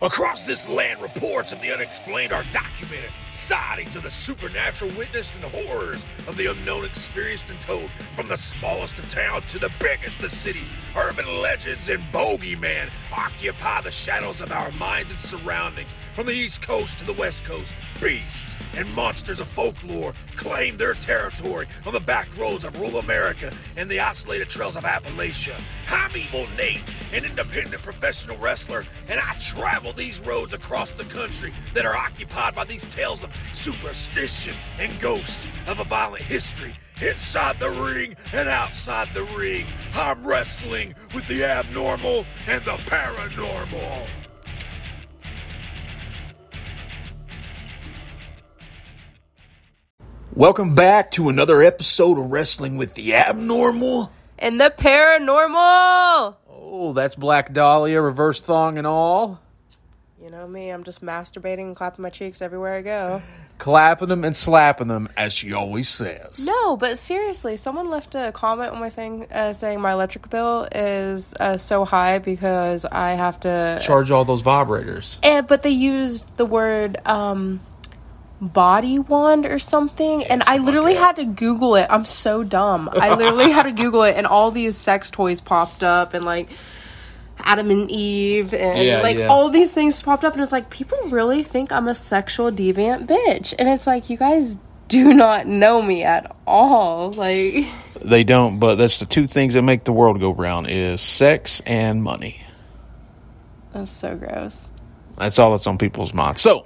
Across this land, reports of the unexplained are documented. Sightings of the supernatural witnessed and horrors of the unknown experienced and told. From the smallest of towns to the biggest of cities, urban legends and bogeyman occupy the shadows of our minds and surroundings. From the east coast to the west coast, beasts and monsters of folklore claim their territory on the back roads of rural America and the isolated trails of Appalachia. I'm Evil Nate, an independent professional wrestler, and I travel these roads across the country that are occupied by these tales of superstition and ghosts of a violent history. Inside the ring and outside the ring, I'm wrestling with the abnormal and the paranormal. Welcome back to another episode of Wrestling with the Abnormal. And the paranormal. Oh, that's Black Dahlia, reverse thong and all. You know me, I'm just masturbating and clapping my cheeks everywhere I go. Clapping them and slapping them, as she always says. No, but seriously, someone left a comment on my thing uh, saying my electric bill is uh, so high because I have to Charge all those vibrators. And, but they used the word um, body wand or something, and I literally had to Google it. I'm so dumb. I literally had to Google it, and all these sex toys popped up, and like Adam and Eve, and Yeah, like yeah. all these things popped up, and it's like people really think I'm a sexual deviant bitch, and it's like you guys do not know me at all. Like, They don't, but that's the two things that make the world go round is sex and money. that's so gross. That's all that's on people's minds. So,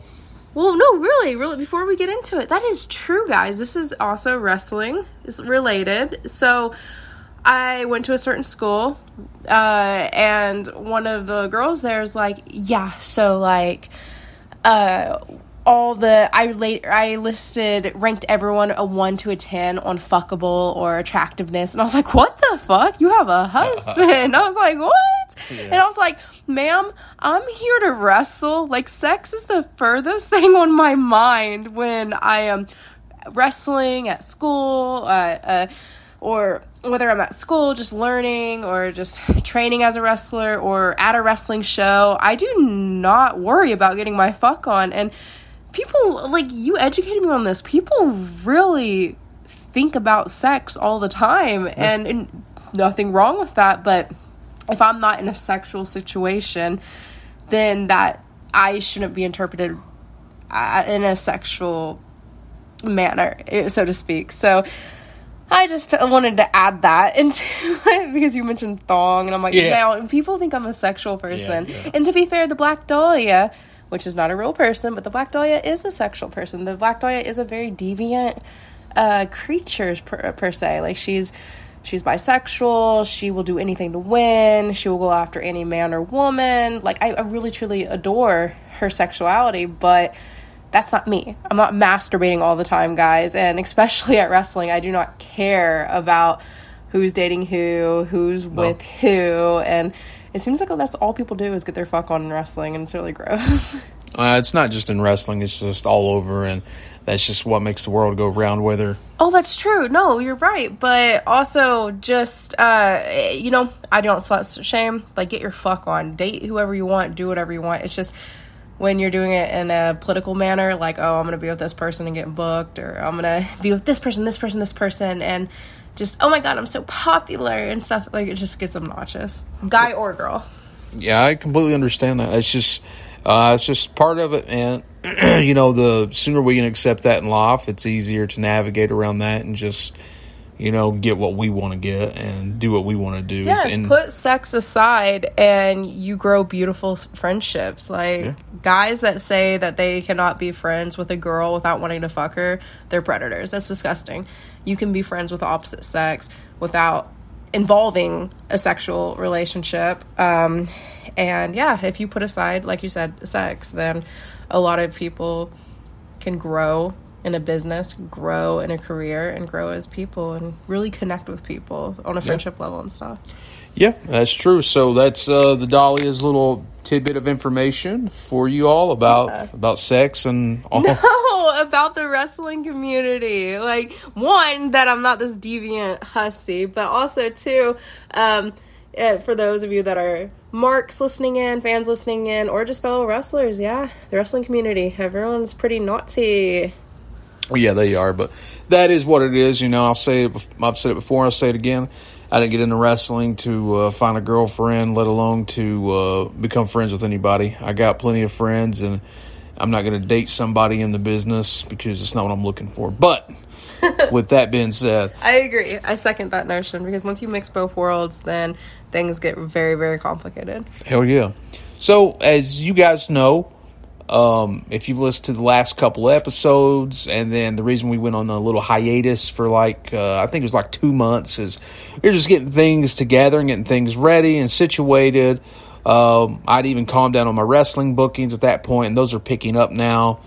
Well, no, really, really. Before we get into it, that is true, guys. This is also wrestling. It's related. So, I went to a certain school, uh, and one of the girls there is like, "Yeah, so like, uh." All the I late I listed ranked everyone a one to a ten on fuckable or attractiveness, and I was like, "What the fuck? You have a husband?" I was like, "What?" And I was like, "Ma'am, I'm here to wrestle. Like, sex is the furthest thing on my mind when I am wrestling at school, uh, uh, or whether I'm at school just learning or just training as a wrestler or at a wrestling show. I do not worry about getting my fuck on. And people, like, you educated me on this. People really think about sex all the time, and, and nothing wrong with that. But if I'm not in a sexual situation, then that I shouldn't be interpreted uh, in a sexual manner, eh, so to speak. So I just wanted to add that into it because you mentioned thong, and I'm like, Yeah. now people think I'm a sexual person. yeah. And to be fair, the Black Dahlia, which is not a real person, but the Black Dahlia is a sexual person. The Black Dahlia is a very deviant uh, creature per, per se. Like she's she's bisexual. She will do anything to win. She will go after any man or woman. Like I, I really truly adore her sexuality, but that's not me. I'm not masturbating all the time, guys, and especially at wrestling, I do not care about who's dating who, who's with who, and it seems like that's all people do is get their fuck on in wrestling, and it's really gross. uh, it's not just in wrestling, it's just all over, and that's just what makes the world go round, whether. Oh, that's true. No, you're right. But also, just uh, you know, I don't slut shame. Like, get your fuck on. Date whoever you want. Do whatever you want. It's just when you're doing it in a political manner, like, oh, I'm gonna be with this person and get booked, or I'm gonna be with this person, this person, this person, and just oh my god, I'm so popular and stuff. Like, it just gets obnoxious, guy or girl. Yeah, I completely understand that. It's just, uh, it's just part of it, and you know, the sooner we can accept that in life, it's easier to navigate around that and just, you know, get what we want to get and do what we want to do. Yes, and, put sex aside and you grow beautiful friendships. Like guys that say that they cannot be friends with a girl without wanting to fuck her, they're predators. That's disgusting. You can be friends with the opposite sex without involving a sexual relationship. Um, and yeah, if you put aside, like you said, sex, then a lot of people can grow in a business, grow in a career, and grow as people and really connect with people on a friendship level and stuff. Yeah, that's true. So that's uh, the Dahlia's little tidbit of information for you all about about sex and all. Oh, about the wrestling community. Like, one, that I'm not this deviant hussy, but also, two, um, eh, for those of you that are marks listening in, fans listening in, or just fellow wrestlers. Yeah, the wrestling community. Everyone's pretty naughty. Yeah, they are, but that is what it is. You know, I'll say it. I've said it before. I'll say it again. I didn't get into wrestling to uh, find a girlfriend, let alone to uh, become friends with anybody. I got plenty of friends, and I'm not going to date somebody in the business because it's not what I'm looking for. But with that being said, I agree. I second that notion because once you mix both worlds, then things get very, very complicated. Hell yeah. So, as you guys know, um, if you've listened to the last couple episodes, and then the reason we went on a little hiatus for like, uh, I think it was like two months, is we are just getting things together and getting things ready and situated. Um, I'd even calmed down on my wrestling bookings at that point, and those are picking up now.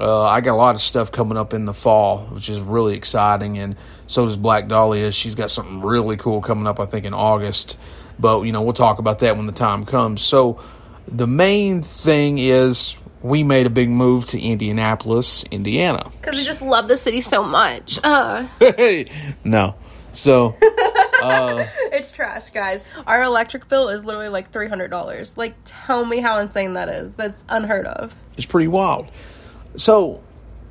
Uh, I got a lot of stuff coming up in the fall, which is really exciting, and so does Black Dahlia. She's got something really cool coming up, I think, in August. But you know, we'll talk about that when the time comes. So the main thing is we made a big move to Indianapolis, Indiana. Because we just love the city so much. Uh. no. So. Uh, it's trash, guys. Our electric bill is literally like $300. Like, tell me how insane that is. That's unheard of. It's pretty wild. So,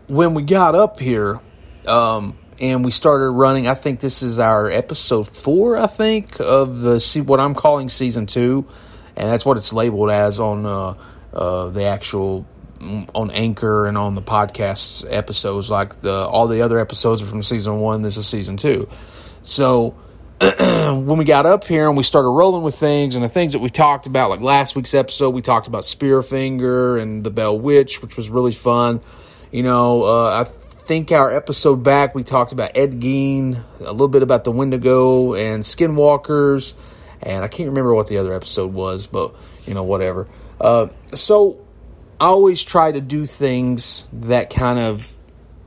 when we got up here, um, and we started running. I think this is our episode four. I think of the see what I'm calling season two, and that's what it's labeled as on uh, uh, the actual on Anchor and on the podcast episodes. Like the all the other episodes are from season one. This is season two. So when we got up here and we started rolling with things and the things that we talked about, like last week's episode, we talked about Spearfinger and the Bell Witch, which was really fun. You know, uh, I think our episode back we talked about Ed Gein, a little bit about the Wendigo and Skinwalkers, and I can't remember what the other episode was, but you know, whatever. Uh, so I always try to do things that kind of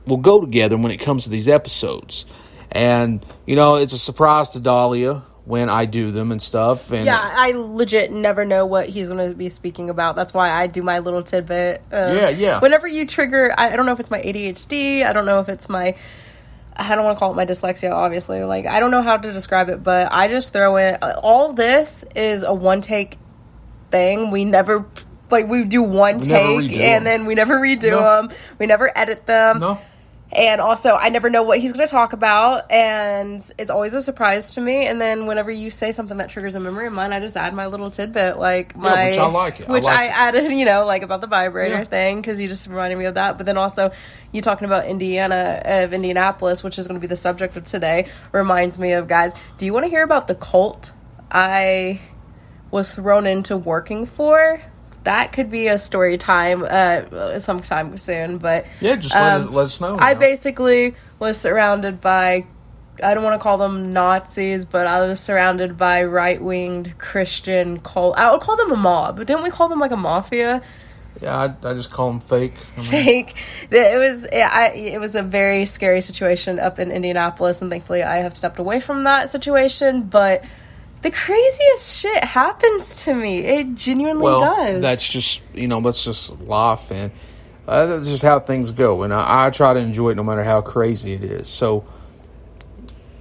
will go together when it comes to these episodes. And, you know, it's a surprise to Dahlia when I do them and stuff. And yeah, I legit never know what he's going to be speaking about. That's why I do my little tidbit. Um, yeah, yeah. Whenever you trigger, I, I don't know if it's my ADHD. I don't know if it's my. I don't want to call it my dyslexia, obviously. Like, I don't know how to describe it, but I just throw in. All this is a one take thing. We never like we do one we take and then we never redo no. them. We never edit them. No. And also, I never know what he's going to talk about, and it's always a surprise to me. And then whenever you say something that triggers a memory of mine, I just add my little tidbit, like my yeah, which I like it. which I, like I added, you know, like about the vibrator yeah. thing because you just reminded me of that. But then also, you talking about Indiana of Indianapolis, which is going to be the subject of today, reminds me of guys. Do you want to hear about the cult I was thrown into working for? that could be a story time uh, sometime soon. But yeah, just let, um, us, let us know. I basically was surrounded by. I don't want to call them Nazis, but I was surrounded by right winged Christian cult. I would call them a mob. Didn't we call them like a mafia? Yeah, I, I just call them fake. I mean. Fake. It was it, I, it was a very scary situation up in Indianapolis, and thankfully I have stepped away from that situation. But the craziest shit happens to me. It genuinely well, does. That's just you know, let's just laugh and uh, that's just how things go. And I, I, try to enjoy it no matter how crazy it is. So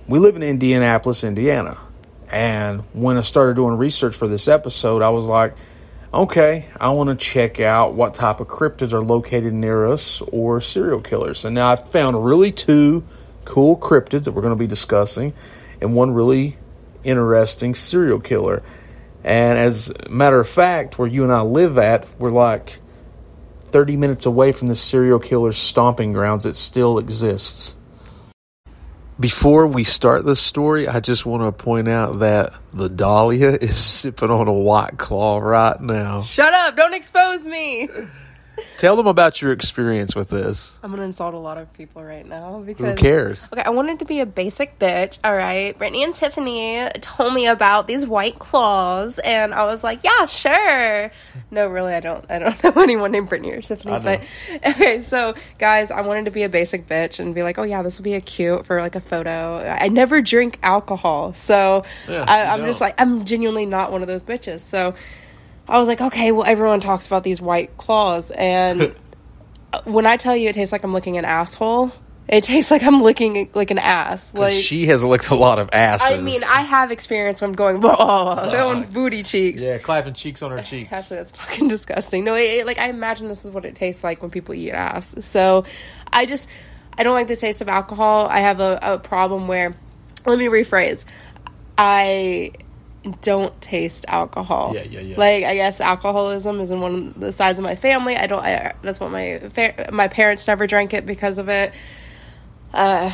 we live in Indianapolis, Indiana, and when I started doing research for this episode, I was like, okay, I want to check out what type of cryptids are located near us or serial killers. And now I've found really two cool cryptids that we're going to be discussing, and one really interesting serial killer. And as a matter of fact, where you and I live at, we're like 30 minutes away from the serial killer's stomping grounds. It still exists. Before we start this story, I just want to point out that the Dahlia is sipping on a white claw right now. Shut up! Don't expose me! Tell them about your experience with this. I'm gonna insult a lot of people right now because who cares? Okay, I wanted to be a basic bitch. All right, Brittany and Tiffany told me about these white claws, and I was like, yeah, sure. No, really, I don't. I don't know anyone named Brittany or Tiffany. But okay, so guys, I wanted to be a basic bitch and be like, oh yeah, this would be a cute for like a photo. I never drink alcohol, so yeah, I, I'm just like, I'm genuinely not one of those bitches. So I was like, okay, well, everyone talks about these white claws, and when I tell you it tastes like I'm licking an asshole, It tastes like I'm licking like an ass. Like she has licked a lot of asses. I mean, I have experience when I'm going, oh, going booty cheeks. yeah, clapping cheeks on her cheeks. Actually, that's fucking disgusting. No, it, it- like I imagine this is what it tastes like when people eat ass. So, I just I don't like the taste of alcohol. I have a, a problem where, let me rephrase, I don't taste alcohol. Yeah, yeah, yeah. Like I guess alcoholism is in one of the sides of my family. I don't. I, that's what my fa- my parents never drank it because of it. Uh,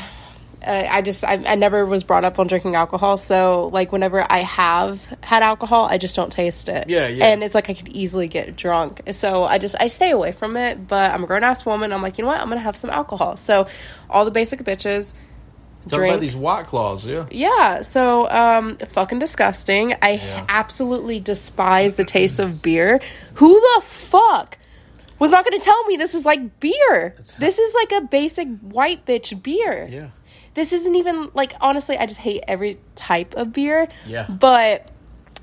I I just I, I never was brought up on drinking alcohol, so like whenever I have had alcohol, I just don't taste it. Yeah, yeah. And it's like I could easily get drunk, so I just I stay away from it. But I'm a grown ass woman. I'm like, you know what? I'm gonna have some alcohol. So all the basic bitches Talk drink. about these white claws, yeah. Yeah, so um fucking disgusting. I Yeah. absolutely despise the taste of beer. Who the fuck was not going to tell me this is like beer? This is like a basic white bitch beer. Yeah. This isn't even like honestly, I just hate every type of beer. Yeah. But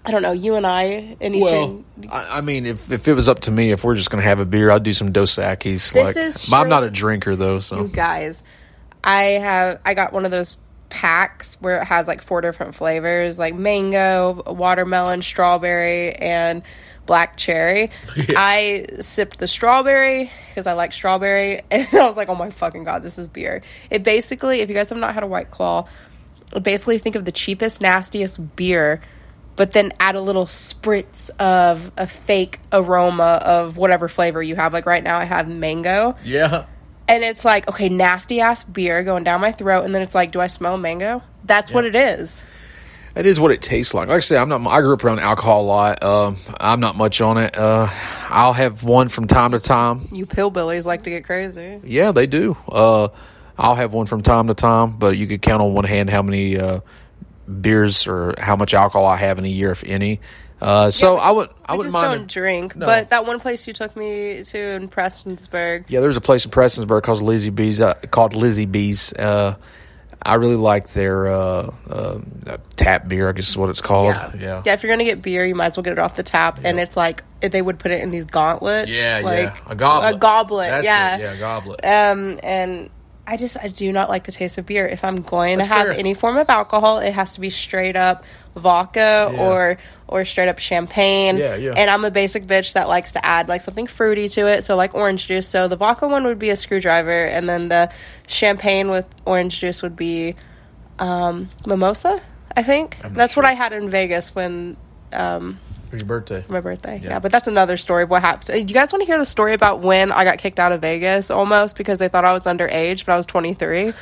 I don't know, you and I in Well, Eastern I, I mean, if, if it was up to me, if we're just gonna have a beer, I'd do some Dos Equis. Like, is but I'm not a drinker though, so you guys, I have I got one of those packs where it has like four different flavors, like mango, watermelon, strawberry, and black cherry. I sipped the strawberry because I like strawberry, and I was like, "Oh my fucking god, this is beer." It basically, if you guys have not had a White Claw, basically think of the cheapest, nastiest beer. But then add a little spritz of a fake aroma of whatever flavor you have. Like right now, I have mango yeah. And it's like okay nasty ass beer going down my throat and then it's like do i smell mango that's what it is That is what it tastes like. Like I say, I'm not. I grew up around alcohol a lot. Um, I'm not much on it. Uh, I'll have one from time to time. you pillbillies like to get crazy Yeah, they do. Uh, I'll have one from time to time, but you could count on one hand how many uh, beers or how much alcohol I have in a year, if any. Uh, so I would. I I wouldn't just mind. don't drink. No. But that one place you took me to in Prestonsburg, Yeah, there's a place in Prestonsburg called Lizzie Bees Uh, called Lizzie B's. Uh, I really like their uh, uh, tap beer. I guess is what it's called. yeah. Yeah. yeah, if you're gonna get beer, you might as well get it off the tap. And it's like they would put it in these gauntlets. Yeah, like, yeah. A goblet. A goblet, That's yeah. it, yeah, goblet. Um, and I just I do not like the taste of beer. If I'm going That's to have fair. any form of alcohol, it has to be straight up vodka Yeah. or or straight up champagne. Yeah, yeah. And I'm a basic bitch that likes to add like something fruity to it. So like orange juice. So the vodka one would be a screwdriver, and then the champagne with orange juice would be um, mimosa. I think that's what. I had in Vegas when um, For your birthday. my birthday. Yeah. Yeah. but that's another story of what happened. You guys want to hear the story about when I got kicked out of Vegas almost because they thought I was underage, but I was 23?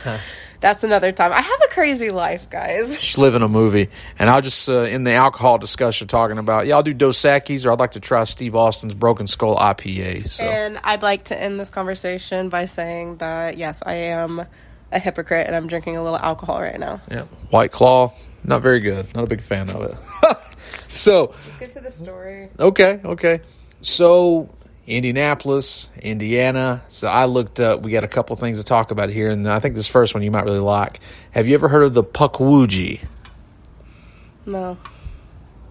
that's another time. I have a crazy life, guys. Just live in a movie, and I'll just uh, in the alcohol discussion talking about yeah, I'll do Dos Equis, or I'd like to try Steve Austin's Broken Skull IPA. So And I'd like to end this conversation by saying that yes, I am a hypocrite and I'm drinking a little alcohol right now. yeah, White Claw, not very good. Not a big fan of it. so Let's get to the story. Okay, okay. So Indianapolis, Indiana. So I looked up. We got a couple things to talk about here, and I think this first one you might really like. Have you ever heard of the Pukwudgie? No.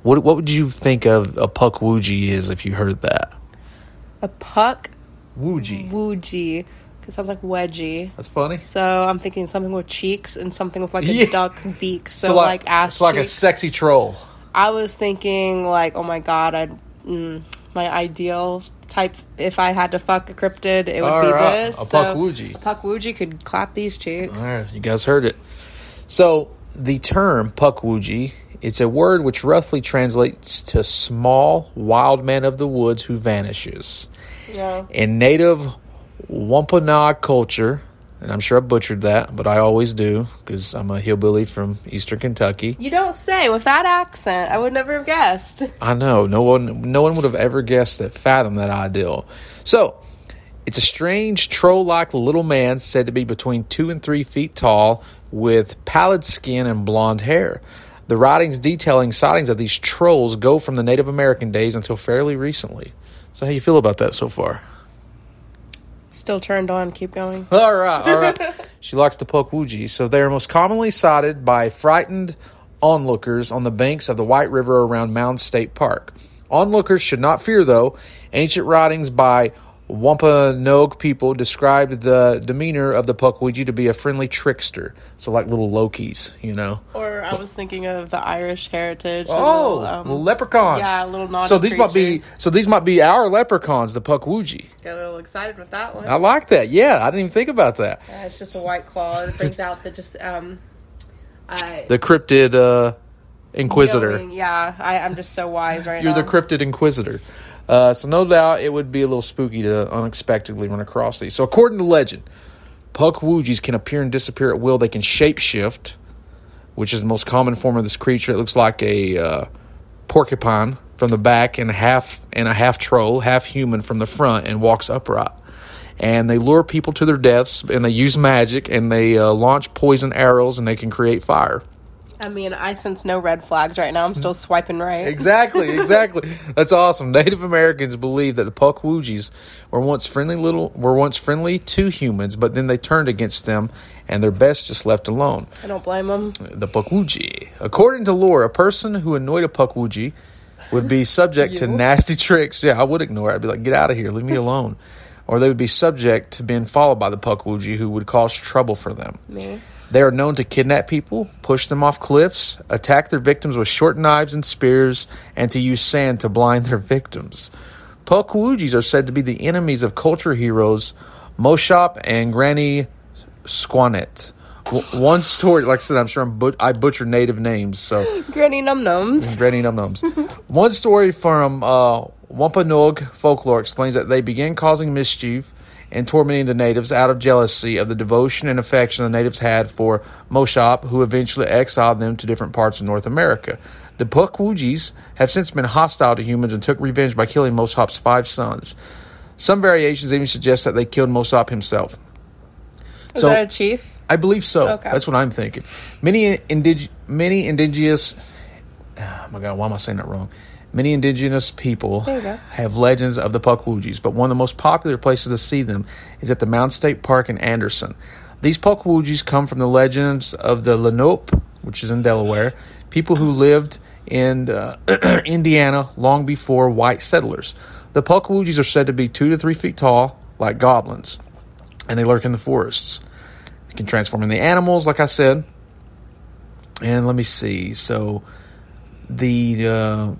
What What would you think of a Pukwudgie is if you heard that? A puck Woogie. woogie. Because it sounds like wedgie. That's funny. So I'm thinking something with cheeks and something with like a Yeah. duck beak. So, like, ass it's like a sexy troll. I was thinking like, oh my god, I'd mm, my ideal type if I had to fuck a cryptid, it would All be right, this. a So, Pukwudgie. Pukwudgie could clap these cheeks. All right, you guys heard it. So the term Pukwudgie, it's a word which roughly translates to small wild man of the woods who vanishes. Yeah. In native Wampanoag culture, and I'm sure I butchered that, but I always do because I'm a hillbilly from Eastern Kentucky. You don't say with that accent. I would never have guessed. I know no one, no one would have ever guessed that, fathom that ideal. So, it's a strange troll-like little man said to be between two and three feet tall, with pallid skin and blonde hair. The writings detailing sightings of these trolls go from the Native American days until fairly recently. So, how you feel about that so far? Still turned on. Keep going. All right, all right. she likes to poke Wuji. So they are most commonly sighted by frightened onlookers on the banks of the White River around Mound State Park. Onlookers should not fear, though. Ancient writings by Wampanoag people described the demeanor of the Pukwudgie to be a friendly trickster. So, like little Lokis, you know. Or I was thinking of the Irish heritage. Oh, little, um, leprechauns. yeah, a little naughty So these might be so these might be our leprechauns, the Pukwudgie. Got a little excited with that one. I like that. Yeah, I didn't even think about that. Yeah, it's just a white claw. It brings out the just um, I, The cryptid uh, inquisitor. knowing- yeah, I, I'm just so wise right now. You're the cryptid inquisitor. Uh, so no doubt it would be a little spooky to unexpectedly run across these. So according to legend, Pukwudgies can appear and disappear at will. They can shapeshift, which is the most common form of this creature. It looks like a uh, porcupine from the back and half and a half troll, half human from the front, and walks upright. And they lure people to their deaths, and they use magic, and they uh, launch poison arrows, and they can create fire. I mean, I sense no red flags right now. I'm still swiping right. Exactly, exactly. That's awesome. Native Americans believe that the Pukwudgies were once friendly little were once friendly to humans, but then they turned against them, and their best just left alone. I don't blame them. The Pukwudgie. According to lore, a person who annoyed a Pukwudgie would be subject to nasty tricks. Yeah, I would ignore it. I'd be like, "Get out of here, leave me alone." Or they would be subject to being followed by the Pukwudgie, who would cause trouble for them. Me. They are known to kidnap people, push them off cliffs, attack their victims with short knives and spears, and to use sand to blind their victims. Pukwudgies are said to be the enemies of culture heroes Moshop and Granny Squanet. One story, like I said, I'm sure I'm but- I butcher native names, so Granny Num Nums. Granny Num Nums. One story from uh, Wampanoag folklore explains that they began causing mischief and tormenting the natives out of jealousy of the devotion and affection the natives had for Moshop, who eventually exiled them to different parts of North America. The Pukwudgies have since been hostile to humans and took revenge by killing Moshop's five sons. Some variations even suggest that they killed Moshop himself. Is So- that a chief? I believe so. Okay. That's what I'm thinking. Many indig- many indigenous oh my god, why am I saying that wrong? Many indigenous people There you go. have legends of the Pukwudgies, but one of the most popular places to see them is at the Mound State Park in Anderson. These Pukwudgies come from the legends of the Lenape, which is in Delaware, people who lived in uh, Indiana long before white settlers. The Pukwudgies are said to be two to three feet tall, like goblins, and they lurk in the forests. They can transform into animals, like I said. And let me see. So the uh,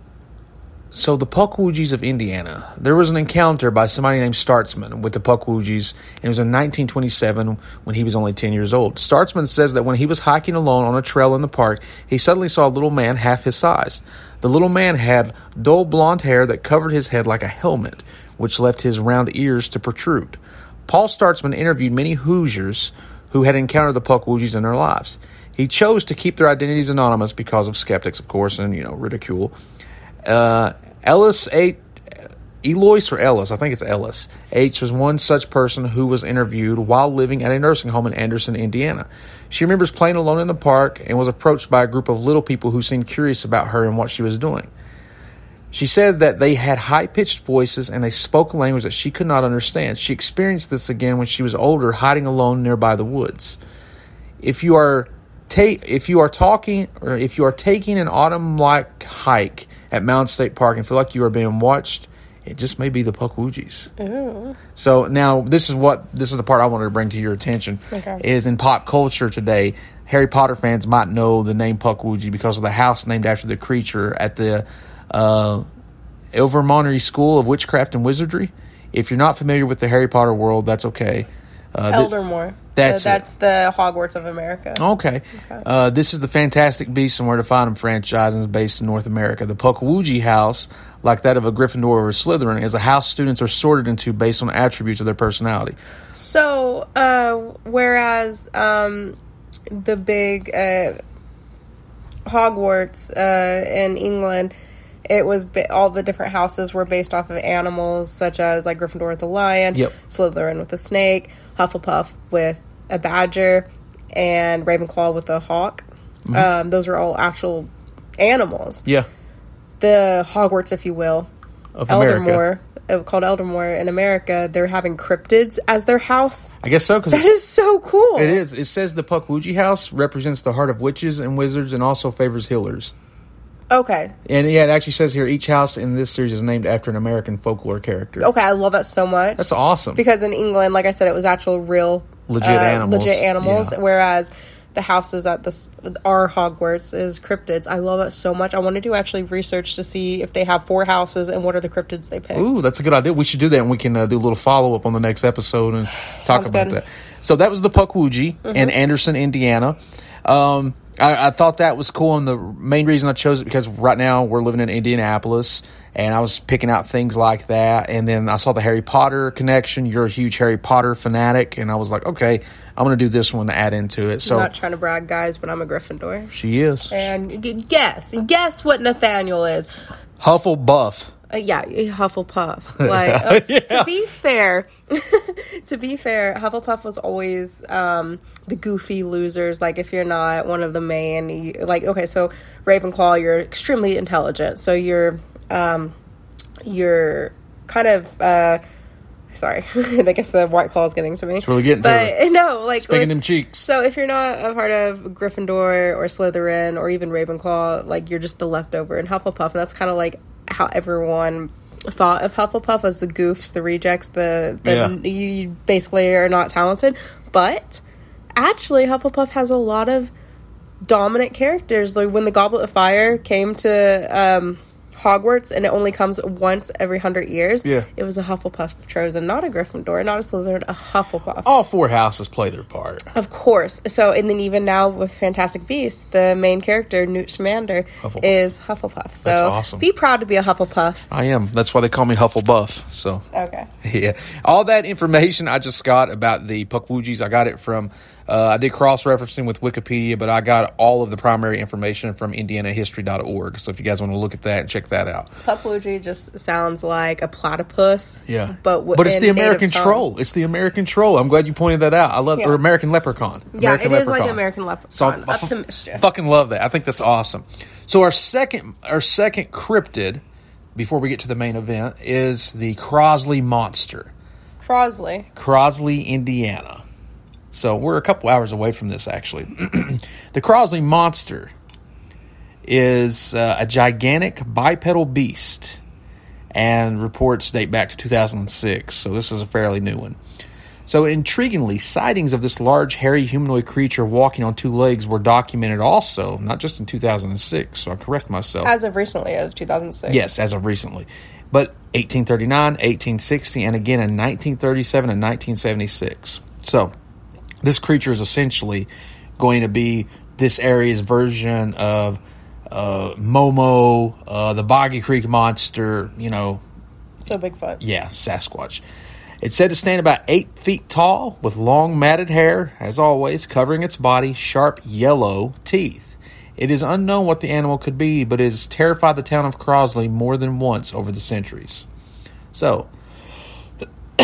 so the Pukwudgies of Indiana. There was an encounter by somebody named Startzman with the Pukwudgies, and it was in 1927 when he was only 10 years old. Startzman says that when he was hiking alone on a trail in the park, he suddenly saw a little man half his size. The little man had dull blonde hair that covered his head like a helmet, which left his round ears to protrude. Paul Startzman interviewed many Hoosiers who had encountered the Pukwudgies in their lives. He chose to keep their identities anonymous because of skeptics, of course, and you know ridicule. Uh, Ellis H. Eloise or Ellis, I think it's Ellis H. was one such person who was interviewed while living at a nursing home in Anderson, Indiana. She remembers playing alone in the park and was approached by a group of little people who seemed curious about her and what she was doing. She said that they had high pitched voices and they spoke a language that she could not understand. She experienced this again when she was older, hiding alone nearby the woods. If you are ta- if you are talking or if you are taking an autumn like hike at Mound State Park and feel like you are being watched, it just may be the Pukwudgies. So now this is what this is the part I wanted to bring to your attention Okay. is in pop culture today. Harry Potter fans might know the name Pukwudgie because of the house named after the creature at the uh, Ilvermorny School of Witchcraft and Wizardry. If you're not familiar with the Harry Potter world, that's okay. Uh, Eldermore. That's it. that's the Hogwarts of America. Okay. Uh, this is the Fantastic Beasts and Where to Find Them franchise and is based in North America. The Pukwudgie house, like that of a Gryffindor or a Slytherin, is a house students are sorted into based on attributes of their personality. So, uh, whereas um, the big uh, Hogwarts uh, in England, it was ba- all the different houses were based off of animals, such as like Gryffindor with the lion, Yep. Slytherin with the snake, Hufflepuff with a badger, and Ravenclaw with a hawk. Um, those are all actual animals. Yeah. The Hogwarts, if you will, Of Eldermore, uh, called Eldermore in America, they're having cryptids as their house. I guess so, because That is so cool. it is. It says the Pukwudgie house represents the heart of witches and wizards and also favors healers. Okay. And yeah, it actually says here each house in this series is named after an American folklore character. Okay, I love that so much. That's awesome. because in England, like I said, it was actual real Legit uh, animals. legit animals. Yeah. Whereas the houses at this our Hogwarts is cryptids. I love it so much. I want to do actually research to see if they have four houses and what are the cryptids they picked. Ooh, that's a good idea. We should do that, and we can uh, do a little follow up on the next episode and talk about good. that. So that was the Pukwudgie in Anderson, Indiana. Um, I, I thought that was cool, and the main reason I chose it because right now we're living in Indianapolis, and I was picking out things like that, and then I saw the Harry Potter connection. You're a huge Harry Potter fanatic, and I was like, okay, I'm going to do this one to add into it. So I'm not trying to brag, guys, but I'm a Gryffindor. she is And guess, guess what Nathaniel is. Hufflepuff. Uh, yeah, Hufflepuff. Like, uh, to be fair, to be fair, Hufflepuff was always um, the goofy losers. Like, if you're not one of the main, you, like, okay, so Ravenclaw, you're extremely intelligent, so you're, um, you're kind of, uh, sorry, I guess the White Claw is getting to me. It's really getting to but, No, like, Spanking like- them cheeks. so if you're not a part of Gryffindor or Slytherin or even Ravenclaw, like you're just the leftover in Hufflepuff, and that's kind of like how everyone thought of Hufflepuff as the goofs, the rejects, the, the Yeah. you basically are not talented. But actually, Hufflepuff has a lot of dominant characters. Like when the Goblet of Fire came to um, Hogwarts, and it only comes once every hundred years. Yeah. it was a Hufflepuff chosen, not a Gryffindor, not a Slytherin, a Hufflepuff. All four houses play their part. Of course. So, and then even now with Fantastic Beasts, the main character, Newt Scamander, Hufflepuff. is Hufflepuff. So, awesome. be proud to be a Hufflepuff. I am. That's why they call me Hufflepuff. So Okay. yeah, all that information I just got about the Pukwudgies, I got it from. Uh, I did cross referencing with Wikipedia, but I got all of the primary information from IndianaHistory.org. So if you guys want to look at that and check that out, Pukwudgie just sounds like a platypus. yeah. But, w- but it's the American troll. It's the American troll. I'm glad you pointed that out. I love Yeah. or American leprechaun. Yeah, American it is like leprechaun. American leprechaun. So up I to mischief. Fucking love that. I think that's awesome. So our second our second cryptid before we get to the main event is the Crosley monster. Crosley. Crosley, Indiana. So we're a couple hours away from this, actually. the Crosley monster is uh, a gigantic bipedal beast, and reports date back to 2006. So this is a fairly new one. So intriguingly, sightings of this large, hairy humanoid creature walking on two legs were documented also, not just in 2006. So I correct myself. As of recently, as of 2006. Yes, as of recently. But 1839, 1860, and again in 1937 and 1976. So, this creature is essentially going to be this area's version of uh, Momo, uh, the Boggy Creek Monster, you know, So Bigfoot. yeah, Sasquatch. It's said to stand about eight feet tall with long matted hair, as always, covering its body, sharp yellow teeth. It is unknown what the animal could be, but it has terrified the town of Crosley more than once over the centuries. So,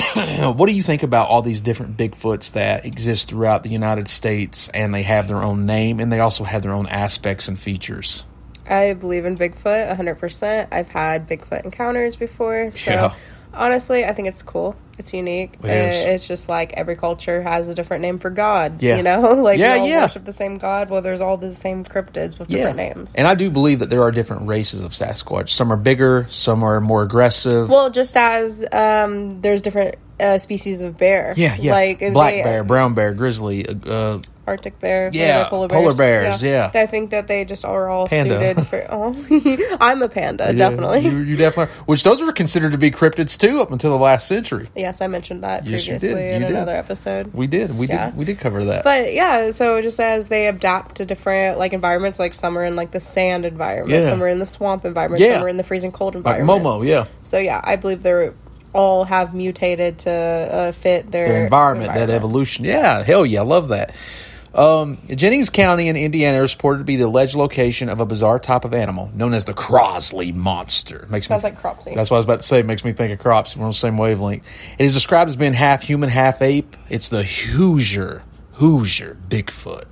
what do you think about all these different Bigfoots that exist throughout the United States and they have their own name and they also have their own aspects and features? I believe in Bigfoot 100%. I've had Bigfoot encounters before. So, Yeah. Honestly, I think it's cool. It's unique. It Uh. It's just like every culture has a different name for God. Yeah. You know? like, Yeah, we all yeah. worship the same God. Well, there's all the same cryptids with different names. And I do believe that there are different races of Sasquatch. Some are bigger, some are more aggressive. well, just as um, there's different uh, species of bear. Yeah, yeah. Like Black they- bear, brown bear, grizzly, uh, Arctic bear. Yeah, polar polar bears. bears, yeah. I think that they just are all Panda. suited for. Oh, I'm a panda, definitely. You, you definitely. Which those were considered to be cryptids too up until the last century. yes, I mentioned that Yes, you previously did. in did. another episode. We did. We Yeah. did. We did cover that. But yeah, so just as they adapt to different like environments, like some are in like the sand environment, Yeah. some are in the swamp environment, Yeah. some are in the freezing cold like environment. Momo, yeah, So yeah, I believe they're all have mutated to uh, fit their, their environment, that evolution. Yeah, hell yeah, I love that. Um, Jennings County in Indiana is reported to be the alleged location of a bizarre type of animal known as the Crosley monster. Makes Sounds me like Cropsey. That's what I was about to say. It makes me think of crops. We're on the same wavelength. It is described as being half human, half ape. It's the Hoosier, Hoosier Bigfoot.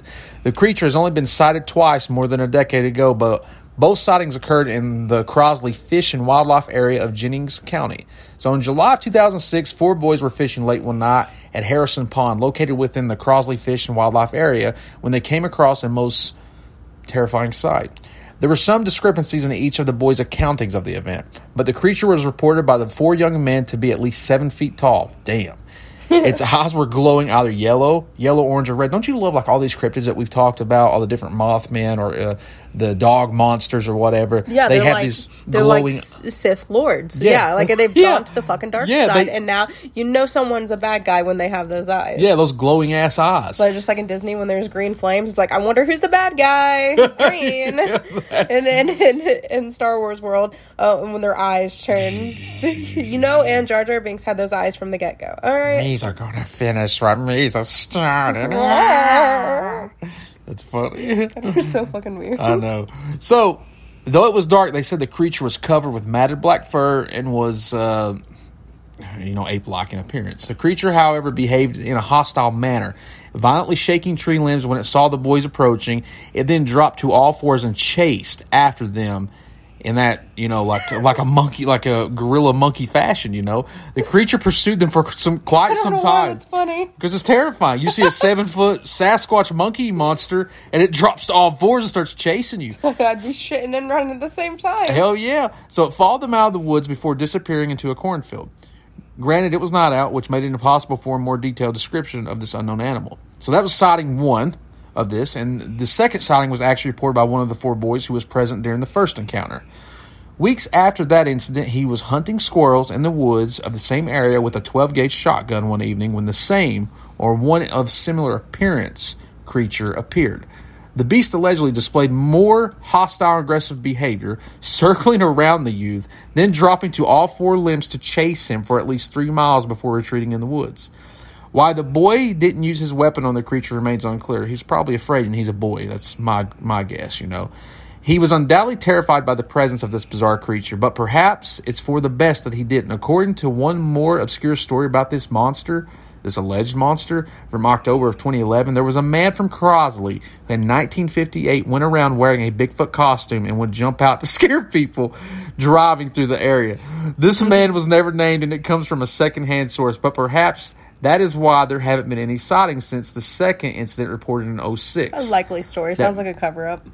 The creature has only been sighted twice more than a decade ago, but both sightings occurred in the Crosley Fish and Wildlife area of Jennings County. So in July of 2006, four boys were fishing late one night at Harrison Pond, located within the Crosley Fish and Wildlife area, when they came across a most terrifying sight. There were some discrepancies in each of the boys' accountings of the event, but the creature was reported by the four young men to be at least seven feet tall. Damn. its eyes were glowing either yellow, yellow, orange, or red. Don't you love like all these cryptids that we've talked about, all the different Mothman or uh, the dog monsters or whatever? Yeah, they have like these they're glowing. like Sith lords. Yeah. Yeah, like they've Yeah. gone to the fucking dark Yeah, side, they- and now you know someone's a bad guy when they have those eyes. yeah, those glowing ass eyes. So just like in Disney, when there's green flames, it's like I wonder who's the bad guy. Green. and then in, in Star Wars world, uh, when their eyes turn, you know, and Jar Jar Binks had those eyes from the get go. All right. Me's are gonna finish what me's are started. That's funny. They're so fucking weird. I know. So, though it was dark, they said the creature was covered with matted black fur and was, uh, you know, ape-like in appearance. The creature, however, behaved in a hostile manner, violently shaking tree limbs when it saw the boys approaching. It then dropped to all fours and chased after them. In that, you know, like like a monkey, like a gorilla monkey fashion, you know, the creature pursued them for some quite some time it's funny. because it's terrifying. You see a seven foot Sasquatch monkey monster, and it drops to all fours and starts chasing you. I'd be shitting and running at the same time. Hell yeah! So it followed them out of the woods before disappearing into a cornfield. Granted, it was not out, which made it impossible for a more detailed description of this unknown animal. So that was sighting one of this, and the second sighting was actually reported by one of the four boys who was present during the first encounter. Weeks after that incident, he was hunting squirrels in the woods of the same area with a 12 gauge shotgun one evening when the same, or one of similar appearance, creature appeared. The beast allegedly displayed more hostile aggressive behavior, circling around the youth, then dropping to all four limbs to chase him for at least three miles before retreating in the woods. Why the boy didn't use his weapon on the creature remains unclear. He's probably afraid and he's a boy. That's my my guess, you know. He was undoubtedly terrified by the presence of this bizarre creature, but perhaps it's for the best that he didn't. According to one more obscure story about this monster, this alleged monster from October of 2011, there was a man from Crosley who in 1958 went around wearing a Bigfoot costume and would jump out to scare people driving through the area. This man was never named and it comes from a secondhand source, but perhaps that is why there haven't been any sightings since the second incident reported in 06. A likely story. Sounds like a cover up.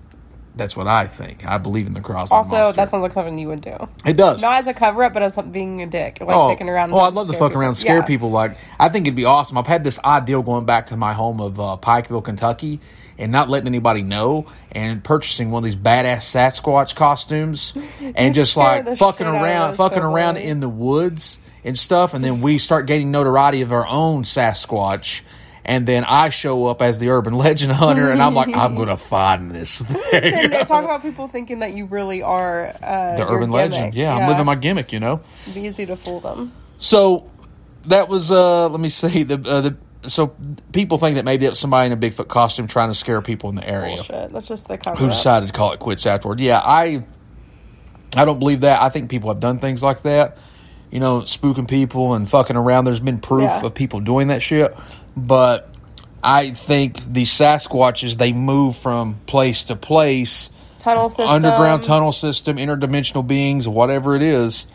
That's what I think. I believe in the cross. Also, monster. that sounds like something you would do. it does. Not as a cover up, but as being a dick. Like oh, dicking around. oh, I'd love to fuck around, and scare Yeah. people. Like, I think it'd be awesome. I've had this ideal going back to my home of uh, Pikeville, Kentucky, and not letting anybody know, and purchasing one of these badass Sasquatch costumes, and just like fucking shit out of around, fucking around in the woods and stuff, and then we start gaining notoriety of our own Sasquatch. And then I show up as the urban legend hunter, and I'm like, I'm gonna find this thing. And talk about people thinking that you really are uh, the urban gimmick. legend. Yeah, I'm living my gimmick, you know. It'd be easy to fool them. So that was uh let me see the uh, the so people think that maybe it was somebody in a Bigfoot costume trying to scare people in the area Bullshit. That's just the cover who up. decided to call it quits afterward. Yeah, I I don't believe that. I think people have done things like that. You know, spooking people and fucking around. There's been proof Yeah. of people doing that shit. But I think these Sasquatches they move from place to place Tunnel system. underground tunnel system, interdimensional beings, whatever it is,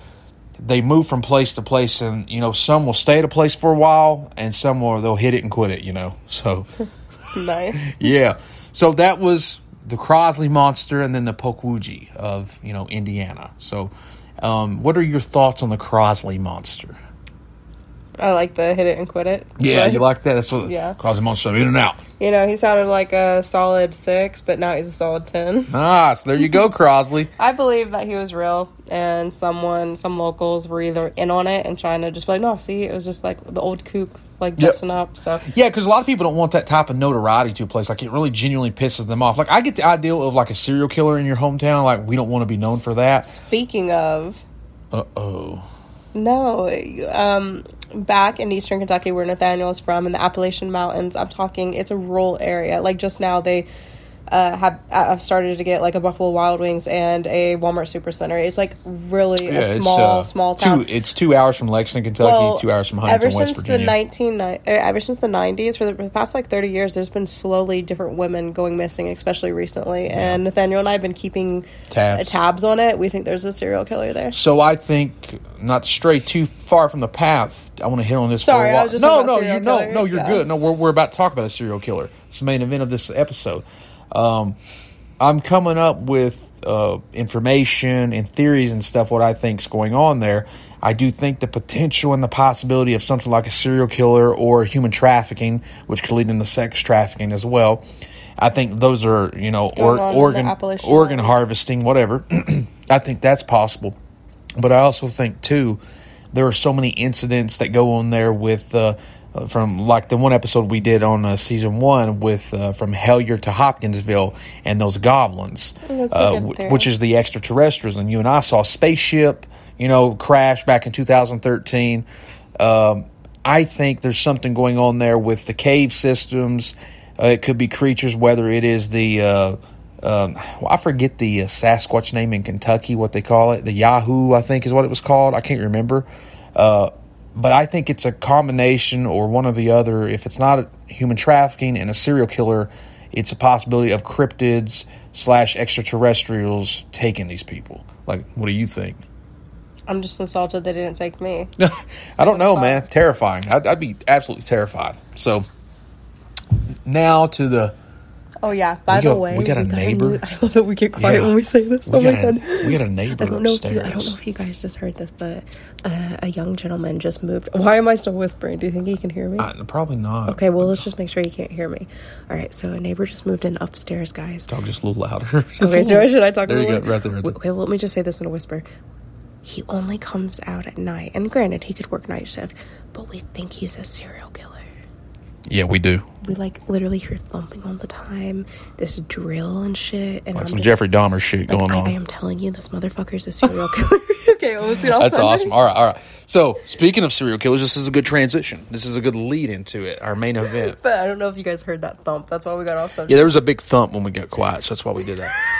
they move from place to place, and you know some will stay at a place for a while, and some will they'll hit it and quit it. You know, so Nice. yeah, so that was the Crosley monster, and then the Pukwudgie of you know Indiana. So, um, what are your thoughts on the Crosley monster? I like the hit it and quit it. Yeah, you like that? That's what Yeah. Crosley monster in and out. You know, he sounded like a solid six, but now he's a solid ten. Ah, so there you go, Crosley. I believe that he was real, and someone, some locals were either in on it and trying to just be like, no, see, it was just like the old kook, like Yep. dressing up. So Yeah, because a lot of people don't want that type of notoriety to a place. Like it really genuinely pisses them off. Like I get the idea of like a serial killer in your hometown. Like we don't want to be known for that. speaking of, Uh oh. no, um, back in eastern Kentucky, where Nathaniel is from, in the Appalachian Mountains, I'm talking, it's a rural area. Like just now, they. Uh, have I've started to get like a Buffalo Wild Wings and a Walmart Supercenter. It's like really a small, small town. uh, Two, it's two hours from Lexington, Kentucky. Well, two hours from Huntington, West since Virginia. the 19 uh, ever since the 90s for the past like 30 years there's been slowly different women going missing especially recently and nathaniel and i have been keeping Tabs. uh, tabs on it we think there's a serial killer there so I think not to stray too far from the path. I want to hit on this. Sorry, for a I while. was just no, no, you no, no. You're Yeah. good. No, we're we're about to talk about a serial killer. It's the main event of this episode. Um, I'm coming up with uh, information and theories and stuff. What I think's going on there. I do think the potential and the possibility of something like a serial killer or human trafficking, which could lead into sex trafficking as well. I think those are you know or, Going on in the organ organ harvesting, whatever. I think that's possible, but I also think too there are so many incidents that go on there with uh, from like the one episode we did on uh, season one with uh, from Hellier to Hopkinsville and those goblins, uh, theory. which is the extraterrestrials. And you and I saw a spaceship, you know, crash back in 2013. Um, I think there's something going on there with the cave systems. Uh, it could be creatures, whether it is the uh, um, well, I forget the uh, Sasquatch name in Kentucky, what they call it. The Yahoo, I think, is what it was called. I can't remember. But I think it's a combination or one or the other. If it's not human trafficking and a serial killer, it's a possibility of cryptids slash extraterrestrials taking these people. Like, what do you think? I'm just assaulted they didn't take me. I don't know, man. Terrifying. I'd, I'd be absolutely terrified. So now to the Oh yeah. By We the got- way, we got a neighbor. new- I love that we get quiet Yeah. when we say this. we oh my a, god. we got a neighbor I don't know if upstairs. you, I don't know if you guys just heard this, but uh, a young gentleman just moved. Why am I still whispering? Do you think he can hear me? Uh, probably not. okay, well let's just make sure he can't hear me. All right, so a neighbor just moved in upstairs, guys. Talk just a little louder. Okay, so should I talk There a you little? go. Right there, right there. Okay, let me just say this in a whisper. He only comes out at night, and granted, he could work night shift, but we think he's a serial killer. Yeah, we do. We like literally hear thumping all the time, this drill and shit, and Like I'm some just, Jeffrey Dahmer shit like, going I, on. I am telling you, this motherfucker's a serial killer. okay, well, let's see. That's awesome. All right, all right. So, speaking of serial killers, this is a good transition. This is a good lead into it, our main event. But I don't know if you guys heard that thump. That's why we got off subject. Yeah, there was a big thump when we got quiet, so that's why we did that.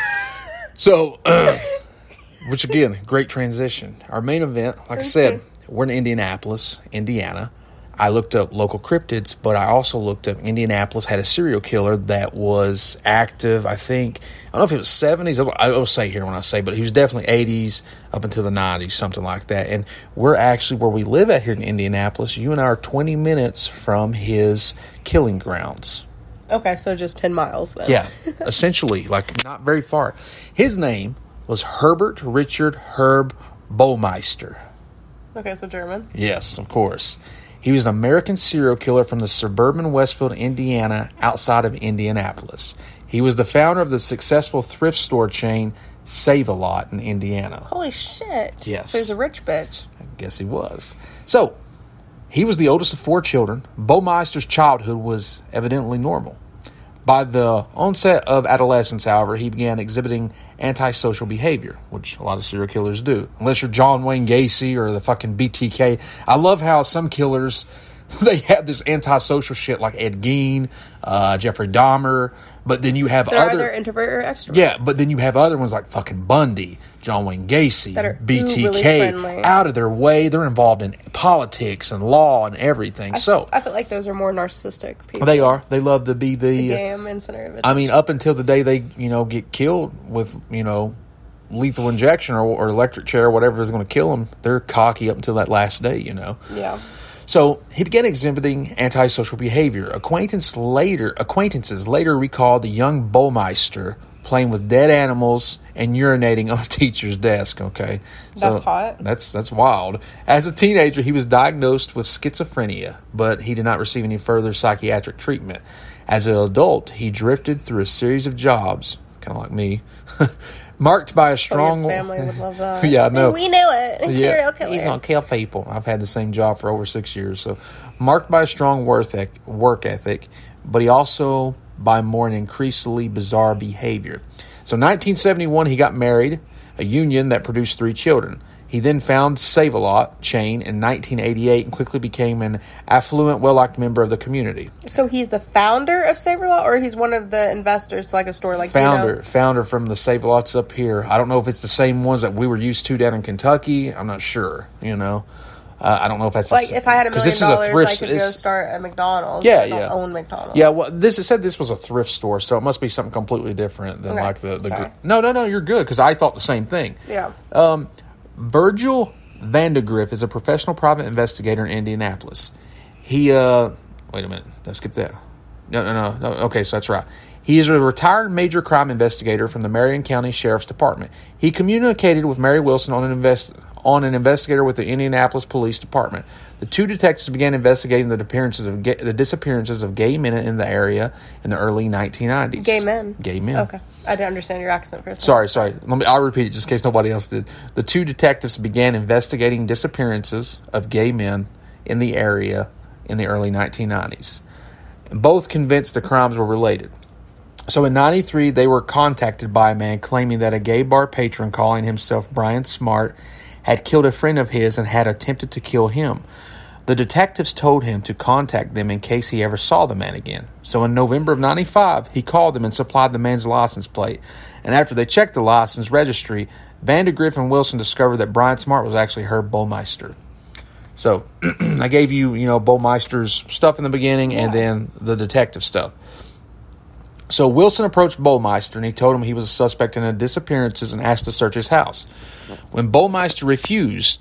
So, uh, which again, great transition. Our main event, like I said, we're in Indianapolis, Indiana. I looked up local cryptids, but I also looked up Indianapolis had a serial killer that was active. I think I don't know if it was seventies. I will say here when I say, but he was definitely eighties up until the nineties, something like that. And we're actually where we live at here in Indianapolis. You and I are twenty minutes from his killing grounds. Okay, so just ten miles then. Yeah, essentially, like not very far. His name was Herbert Richard Herb Baumeister. Okay, so German. Yes, of course. He was an American serial killer from the suburban Westfield, Indiana, outside of Indianapolis. He was the founder of the successful thrift store chain Save a Lot in Indiana. Holy shit. Yes. So he's a rich bitch. I guess he was. So, he was the oldest of four children. Baumeister's childhood was evidently normal. By the onset of adolescence, however, he began exhibiting antisocial behavior, which a lot of serial killers do. Unless you're John Wayne Gacy or the fucking BTK. I love how some killers they have this antisocial shit like Ed Gein, uh, Jeffrey Dahmer, but then you have They're other either introvert or extrovert. yeah, but then you have other ones like fucking Bundy, John Wayne Gacy, BTK, friendly. out of their way. They're involved in politics and law and everything. so I feel like those are more narcissistic people. they are. They love to be the. Game and center of attention. I mean, up until the day they, you know, get killed with, you know, lethal injection or, or electric chair or whatever is going to kill them, they're cocky up until that last day, you know. yeah. So he began exhibiting antisocial behavior. Acquaintance later, acquaintances later recalled the young Baumeister playing with dead animals and urinating on a teacher's desk. Okay, That's hot. That's that's wild. As a teenager, he was diagnosed with schizophrenia, but he did not receive any further psychiatric treatment. As an adult, he drifted through a series of jobs, kind of like me, marked by a Oh, strong your family would love that. Yeah, I know. We knew it. A serial killer. He's gonna kill people. I've had the same job for over six years, so marked by a strong work ethic, work ethic, but he also by more an increasingly bizarre behavior. So, 1971, he got married, a union that produced three children. He then found Save a Lot chain in 1988 and quickly became an affluent, well-liked member of the community. So he's the founder of Save a Lot, or he's one of the investors to like a store like founder You know? founder from the Save a Lots up here. I don't know if it's the same ones that we were used to down in Kentucky. I'm not sure. You know, uh, I don't know if that's Like sa- if I had a million a dollars, thrift- I could go start a McDonald's. Yeah, yeah. Own McDonald's. Yeah, well, this it said this was a thrift store, so it must be something completely different than Okay, like the the. sorry. good- No, no, no, you're good because I thought the same thing. Yeah. Um, Virgil Vandagriff is a professional private investigator in Indianapolis. He, uh, wait a minute, let's skip that. No, no, no, no. Okay, so that's right. He is a retired major crime investigator from the Marion County Sheriff's Department. He communicated with Mary Wilson on an invest on an investigator with the Indianapolis Police Department. The two detectives began investigating the disappearances of gay, the disappearances of gay men in the area in the early 1990s. Gay men. Gay men. Okay. I didn't understand your accent for a second. Sorry, sorry. Let me. I'll repeat it just in case nobody else did. The two detectives began investigating disappearances of gay men in the area in the early 1990s. Both convinced the crimes were related. So in 93, they were contacted by a man claiming that a gay bar patron calling himself Brian Smart had killed a friend of his and had attempted to kill him. The detectives told him to contact them in case he ever saw the man again. So in November of 95, he called them and supplied the man's license plate. And after they checked the license registry, Vandagriff and Wilson discovered that Brian Smart was actually Herb Baumeister. So I gave you, you know, Baumeister's stuff in the beginning and then the detective stuff. So Wilson approached Baumeister and he told him he was a suspect in the disappearances and asked to search his house. When Baumeister refused,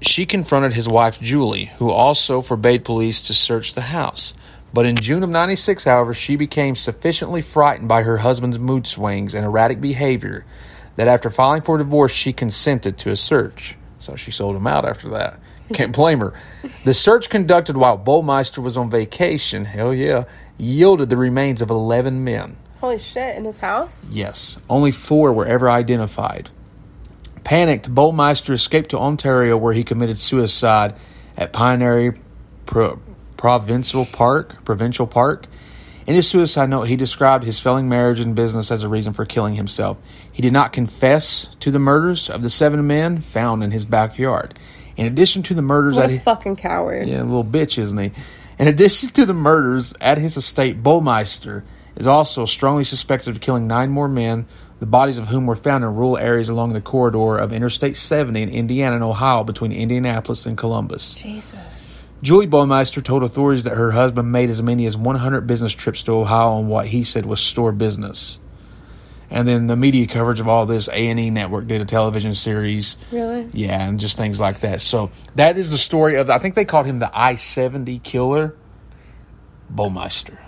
she confronted his wife Julie, who also forbade police to search the house. But in June of 96, however, she became sufficiently frightened by her husband's mood swings and erratic behavior that after filing for divorce, she consented to a search. So she sold him out after that. Can't blame her. The search conducted while Baumeister was on vacation, hell yeah, yielded the remains of 11 men. Holy shit, in his house? Yes, only four were ever identified. Panicked, Baumeister escaped to Ontario where he committed suicide at Pinery Pro- Provincial Park. Provincial Park. In his suicide note, he described his failing marriage and business as a reason for killing himself. He did not confess to the murders of the seven men found in his backyard. In addition to the murders What at a his, fucking coward. yeah, a little bitch, isn't he? In addition to the murders at his estate, Baumeister is also strongly suspected of killing nine more men, the bodies of whom were found in rural areas along the corridor of Interstate 70 in Indiana and Ohio between Indianapolis and Columbus. Jesus. Julie Baumeister told authorities that her husband made as many as 100 business trips to Ohio on what he said was store business. And then the media coverage of all this, A&E Network did a television series. Really? Yeah, and just things like that. So that is the story of, I think they called him the I-70 killer, Baumeister.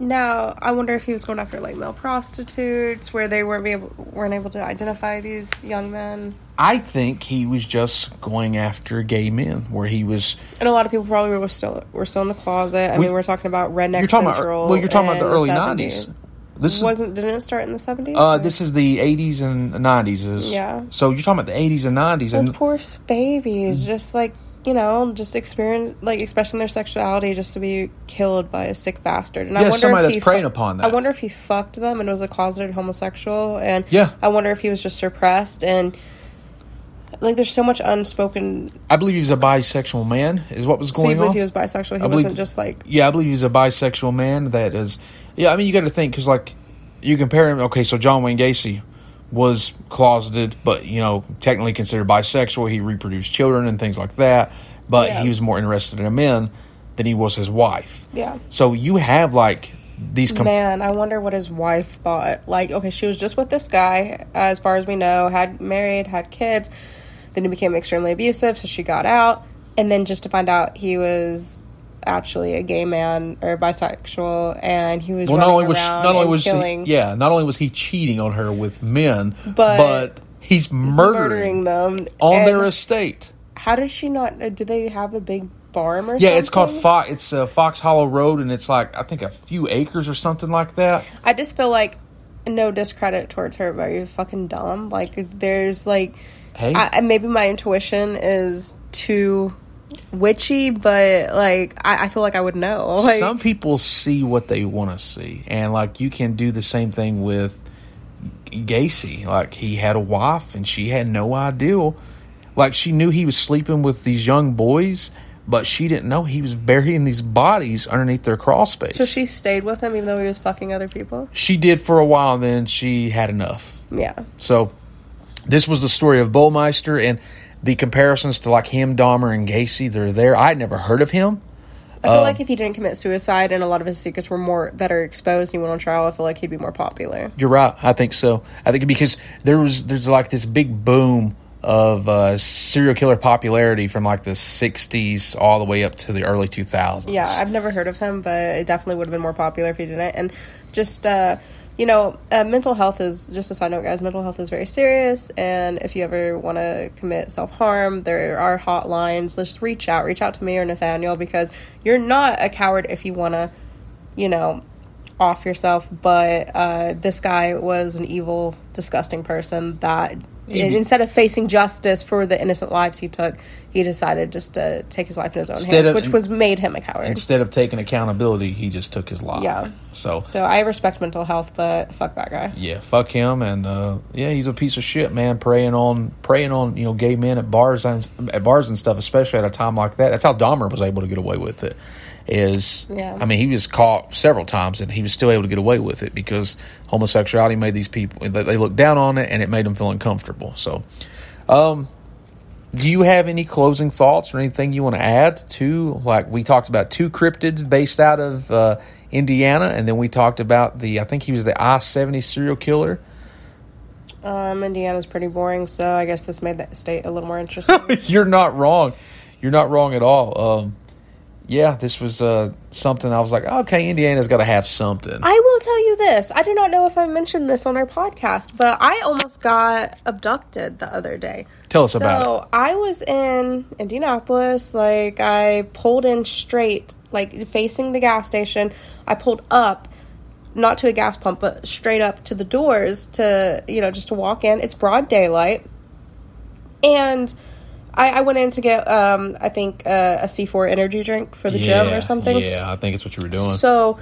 Now, I wonder if he was going after like male prostitutes, where they weren't be able, weren't able to identify these young men. I think he was just going after gay men, where he was. And a lot of people probably were still were still in the closet. I We- mean, we're talking about Redneck You're talking er, Central. about well, you're talking about the early 70s. '90s. This Wasn't didn't it start in the seventies? uh, this is the '80s and '90s. Is, Yeah. So you're talking about the '80s and '90s, those and poor babies, just like you know, just experience like expressing their sexuality, just to be killed by a sick bastard. And I Yeah, wonder somebody if that's he preying upon that. I wonder if he fucked them and was a closeted homosexual, and Yeah. I wonder if he was just suppressed and. Like there's so much unspoken. I believe he was a bisexual man. Is what was So you going believe on. he was bisexual? He I believe- wasn't just like yeah, I believe he's a bisexual man. That is, yeah. I mean, you got to think because like you compare him. Okay, so John Wayne Gacy was closeted, but you know, technically considered bisexual. He reproduced children and things like that, but Yeah. he was more interested in men than he was his wife. yeah. So you have like these. Com- Man, I wonder what his wife thought. Like, okay, she was just with this guy, as far as we know, had married, had kids. Then he became extremely abusive, so she got out. And then just to find out he was actually a gay man or bisexual, and he was well, not only was not only was killing, he, yeah, not only was he cheating on her with men, But- but, he's murdering, murdering, them on And their estate. How did she not? uh, Did they have a big farm or Yeah, something? it's called Fox. It's uh, Fox Hollow Road, and it's like I think a few acres or something like that. I just feel like no discredit towards her, but you're fucking dumb. Like there's like, Hey. I, and maybe my intuition is too witchy, but like I, I feel like I would know. Like, Some people see what they want to see, and like you can do the same thing with Gacy. Like he had a wife, and she had no idea. Like she knew he was sleeping with these young boys, but she didn't know he was burying these bodies underneath their crawl space. so she stayed with him even though he was fucking other people. she did for a while, and then she had enough. Yeah, So this was the story of Bullmeister and the comparisons to like him, Dahmer, and Gacy. They're there. I had never heard of him. I feel Um, like if he didn't commit suicide and a lot of his secrets were more better exposed and he went on trial, I feel like he'd be more popular. You're right. I think so. I think because there was there's like this big boom of uh, serial killer popularity from like the '60s all the way up to the early 2000s. Yeah, I've never heard of him, but it definitely would have been more popular if he didn't. And just uh, you know, uh, mental health is just a side note, guys. Mental health is very serious, and if you ever want to commit self harm, there are hotlines. Just reach out, reach out to me or Nathaniel because you're not a coward if you want to, you know, off yourself. But uh, this guy was an evil, disgusting person that instead of facing justice for the innocent lives he took, he decided just to take his life in his own hands, of- which was made him a coward. Instead of taking accountability, he just took his life. Yeah. So So I respect mental health, but fuck that guy. yeah, fuck him, and uh, yeah, he's a piece of shit, man. Preying on preying on you know gay men at bars and at bars and stuff, especially at a time like that. That's how Dahmer was able to get away with it. Is Yeah. I mean, he was caught several times, and he was still able to get away with it because homosexuality made these people they, they looked down on it, and it made them feel uncomfortable. So, um, do you have any closing thoughts or anything you want to add to like we talked about two cryptids based out of uh, Indiana, and then we talked about the I think he was the I seventy serial killer. Um, Indiana's pretty boring, so I guess this made that state a little more interesting. You're not wrong. You're not wrong at all. Um, yeah, this was uh, something I was like, okay, Indiana's got to have something. I will tell you this. I do not know if I mentioned this on our podcast, but I almost got abducted the other day. Tell us so about So I was in Indianapolis. Like I pulled in straight, like facing the gas station. I pulled up, not to a gas pump, but straight up to the doors to you know just to walk in. It's broad daylight, and. I, I went in to get, um, I think, uh, a C4 energy drink for the gym or something. Yeah, I think it's what you were doing. So,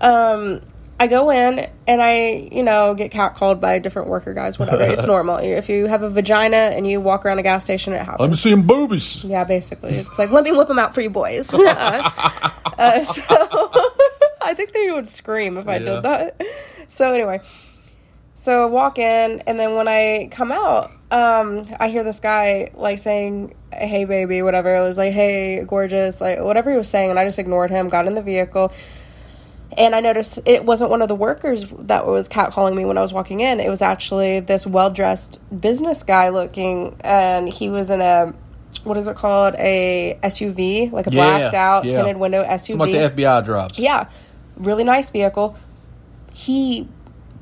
um, I go in and I, you know, get catcalled by different worker guys, whatever. it's normal. If you have a vagina and you walk around a gas station, it happens. Let me see them boobies. Yeah, basically. It's like, let me whip them out for you boys. uh, so I think they would scream if I Yeah. did that. So anyway, so I walk in, and then when I come out, um, I hear this guy like saying, "Hey, baby," whatever. It was like, "Hey, gorgeous," like whatever he was saying, and I just ignored him. Got in the vehicle. And I noticed it wasn't one of the workers that was catcalling me when I was walking in. It was actually this well dressed business guy looking, and he was in a what is it called? A SUV, like a Yeah, blacked out yeah. tinted window SUV. Something like the FBI drops. Yeah, really nice vehicle. He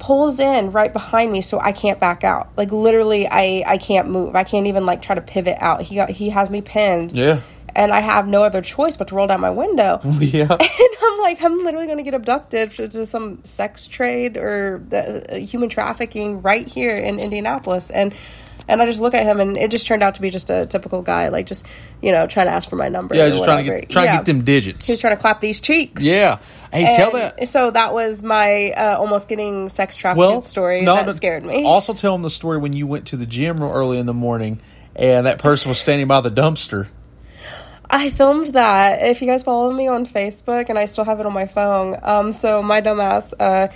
pulls in right behind me, so I can't back out. Like literally, I I can't move. I can't even like try to pivot out. He got he has me pinned, Yeah. and I have no other choice but to roll down my window. Yeah. And I'm like, I'm literally going to get abducted to, some sex trade or the, uh, human trafficking right here in Indianapolis. And and I just look at him, and it just turned out to be just a typical guy, like just you know trying to ask for my number. Yeah, just trying to get trying Yeah. to get them digits. He was trying to clap these cheeks. yeah. Hey, tell that. So that was my uh, almost getting sex trafficked Well, story no, that scared me. Also, tell him the story when you went to the gym real early in the morning, and that person was standing by the dumpster. I filmed that. If you guys follow me on Facebook, and I still have it on my phone. Um, so my dumbass uh,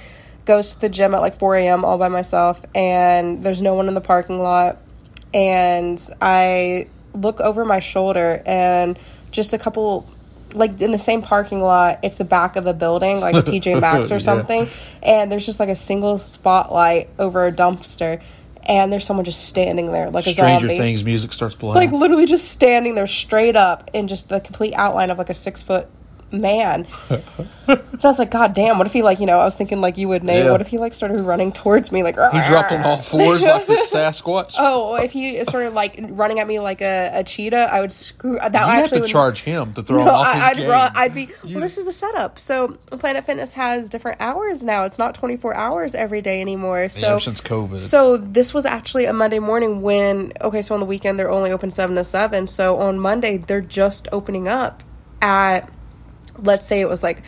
goes to the gym at like 4 a.m. all by myself, and there's no one in the parking lot. And I look over my shoulder, and just a couple, like in the same parking lot, it's the back of a building, like a TJ Maxx or Yeah. something. And there's just like a single spotlight over a dumpster, and there's someone just standing there like a Stranger zombie Things music starts playing. like literally just standing there straight up in just the complete outline of like a six foot man. and I was like, God damn, what if he like, you know, I was thinking like you would know, Yeah. what if he like started running towards me like he dropped on all fours like the Sasquatch. Oh, if he started like running at me like a, a cheetah, I would screw that you have to would- charge him to throw him no, off his I, I'd game. run. I'd be. You- Well, this is the setup. So Planet Fitness has different hours now. It's not twenty four hours every day anymore. So ever since COVID, So this was actually a Monday morning when. Okay, so on the weekend they're only open seven to seven. So on Monday they're just opening up at, let's say it was like.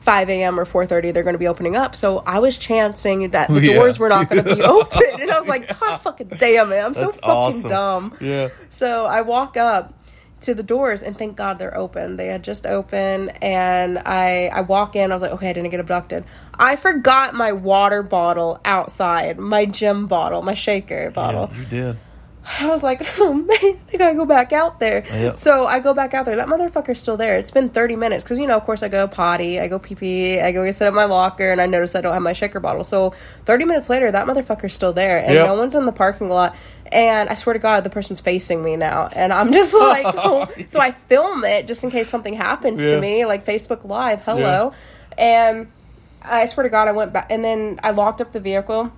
5 a.m. or 4:30, they're going to be opening up. So I was chancing that the Yeah. doors were not going to be open, and I was like, "God fucking damn it! I'm so That's fucking awesome. dumb." Yeah. So I walk up to the doors and thank God they're open. They had just opened and I I walk in, I was like, okay, I didn't get abducted. I forgot my water bottle outside, my gym bottle, my shaker bottle. Yeah, you did. I was like, oh man, I gotta go back out there. Yep. So I go back out there. That motherfucker's still there. It's been 30 minutes because, you know, of course, I go potty, I go pee pee, I go get set up my locker, and I notice I don't have my shaker bottle. So 30 minutes later, that motherfucker's still there, and Yep. no one's in the parking lot. And I swear to God, the person's facing me now. And I'm just like, oh. so I film it just in case something happens Yeah. to me, like Facebook Live, hello. And I swear to God, I went back and then I locked up the vehicle.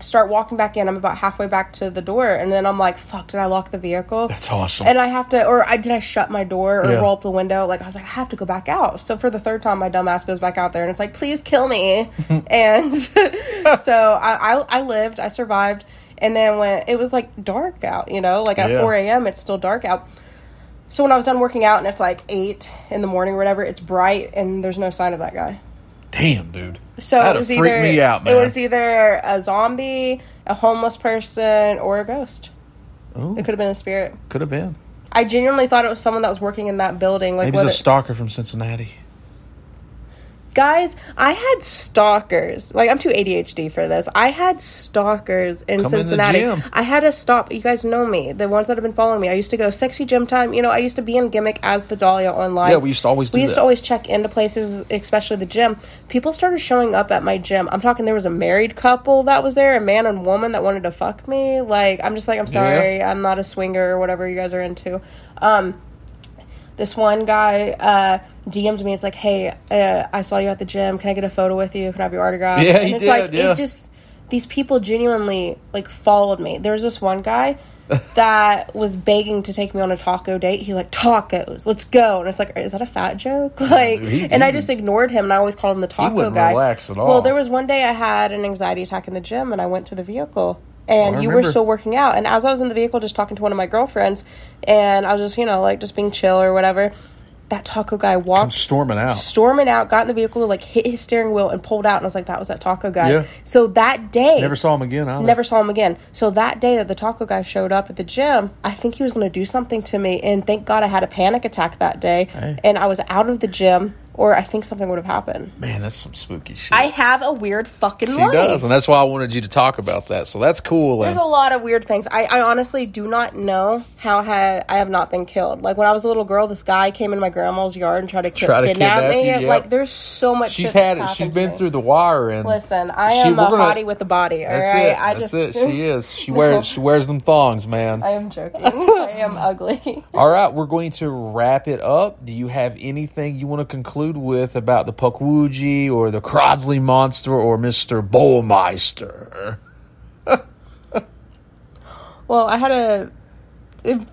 Start walking back in. I'm about halfway back to the door, and then I'm like, "Fuck! Did I lock the vehicle?" That's awesome. and I have to, or I did I shut my door or Yeah. roll up the window? Like I was like, I have to go back out. So for the third time, my dumbass goes back out there, and it's like, please kill me. and so I, I, I lived, I survived, and then when it was like dark out, you know, like at Yeah. 4 a.m., it's still dark out. So when I was done working out, and it's like eight in the morning or whatever, it's bright, and there's no sign of that guy. Damn, dude. So That'd it was either me out, man. it was either a zombie, a homeless person, or a ghost. Ooh. It could have been a spirit. Could have been. I genuinely thought it was someone that was working in that building. Like, Maybe it's a stalker from Cincinnati. Guys, I had stalkers. Like, I'm too ADHD for this. I had stalkers in Come in Cincinnati. gym. I had to stop. You guys know me, the ones that have been following me. I used to go sexy gym time. You know, I used to be in gimmick as the Dahlia online. Yeah, we used to always do We used that. to always check into places, especially the gym. People started showing up at my gym. I'm talking. There was a married couple that was there, a man and woman that wanted to fuck me. Like, I'm just like, I'm sorry, I'm not a swinger or whatever you guys are into. Um, this one guy uh, DM'd me. It's like, hey, uh, I saw you at the gym. Can I get a photo with you? Can I have your autograph? Yeah, and he it's did, like yeah. it just these people genuinely like followed me. There was this one guy that was begging to take me on a taco date. He's like, tacos, let's go. And it's like, is that a fat joke? Like, dude, and I just ignored him, and I always called him the taco guy. relax at all. Well, there was one day I had an anxiety attack in the gym, and I went to the vehicle. And you were still working out. And as I was in the vehicle, just talking to one of my girlfriends, and I was just, you know, like just being chill or whatever, that taco guy I'm walked storming out. storming out, got in the vehicle, like hit his steering wheel and pulled out, and I was like, "That was that taco guy." Yeah. So that day, Never saw him again. Either. never saw him again. So that day that the taco guy showed up at the gym, I think he was going to do something to me, and thank God I had a panic attack that day, Hey. and I was out of the gym, or I think something would have happened. Man, that's some spooky shit. I have a weird fucking she life. does, and that's why I wanted you to talk about that. So that's cool. There's And a lot of weird things. I, I honestly do not know how ha- I have not been killed. Like when I was a little girl, this guy came in my grandma's yard and tried to, ki- Try to kidnap, kidnap me. you, yeah. Like there's so much. she's had it. She's been through the wire, and Listen, I am a gonna- hottie with a body. All right, it. I that's just it. She is. She wears. She wears them thongs, man. I am joking. I am ugly. All right, we're going to wrap it up. Do you have anything you want to conclude with about the Pukwudgie or the Crosley monster or Mister Bullmeister? Well, I had a, a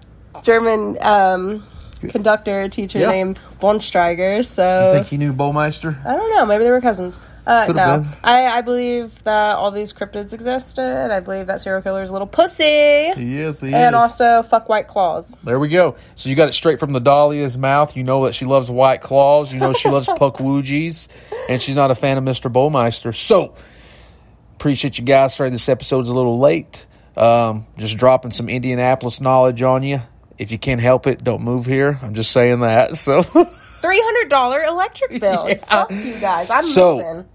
German um, conductor teacher Yeah. named Bonsteiger. So You think he knew Bullmeister? I don't know. Maybe they were cousins. Uh, no. I, I believe that all these cryptids existed. I believe that serial killer is a little pussy. Yes, he is. He and is. also fuck white claws. There we go. So you got it straight from the Dahlia's mouth. You know that she loves white claws. You know she loves Pukwudgies. And she's not a fan of Mr. Bullmeister. So, appreciate you guys. Sorry this episode's a little late. Um, just dropping some Indianapolis knowledge on you. If you can't help it, don't move here. I'm just saying that. So, Three hundred dollar electric bill. Yeah. Fuck you guys. I'm So- moving.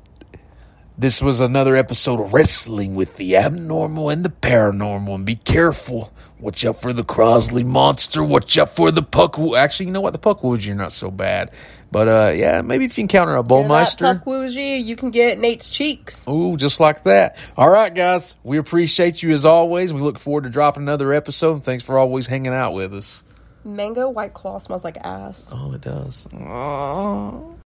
This was another episode of Wrestling with the Abnormal and the Paranormal. And be careful. Watch out for the Crosley monster. Watch out for the Puckwoo. Actually, you know what? The Pukwudgie are not so bad. But uh, yeah, maybe if you encounter a That Bullmeister. puck woogie, you can get Nate's cheeks. Ooh, just like that. All right, guys. We appreciate you as always. We look forward to dropping another episode. And thanks for always hanging out with us. Mango white claw smells like ass. Oh, it does. Oh.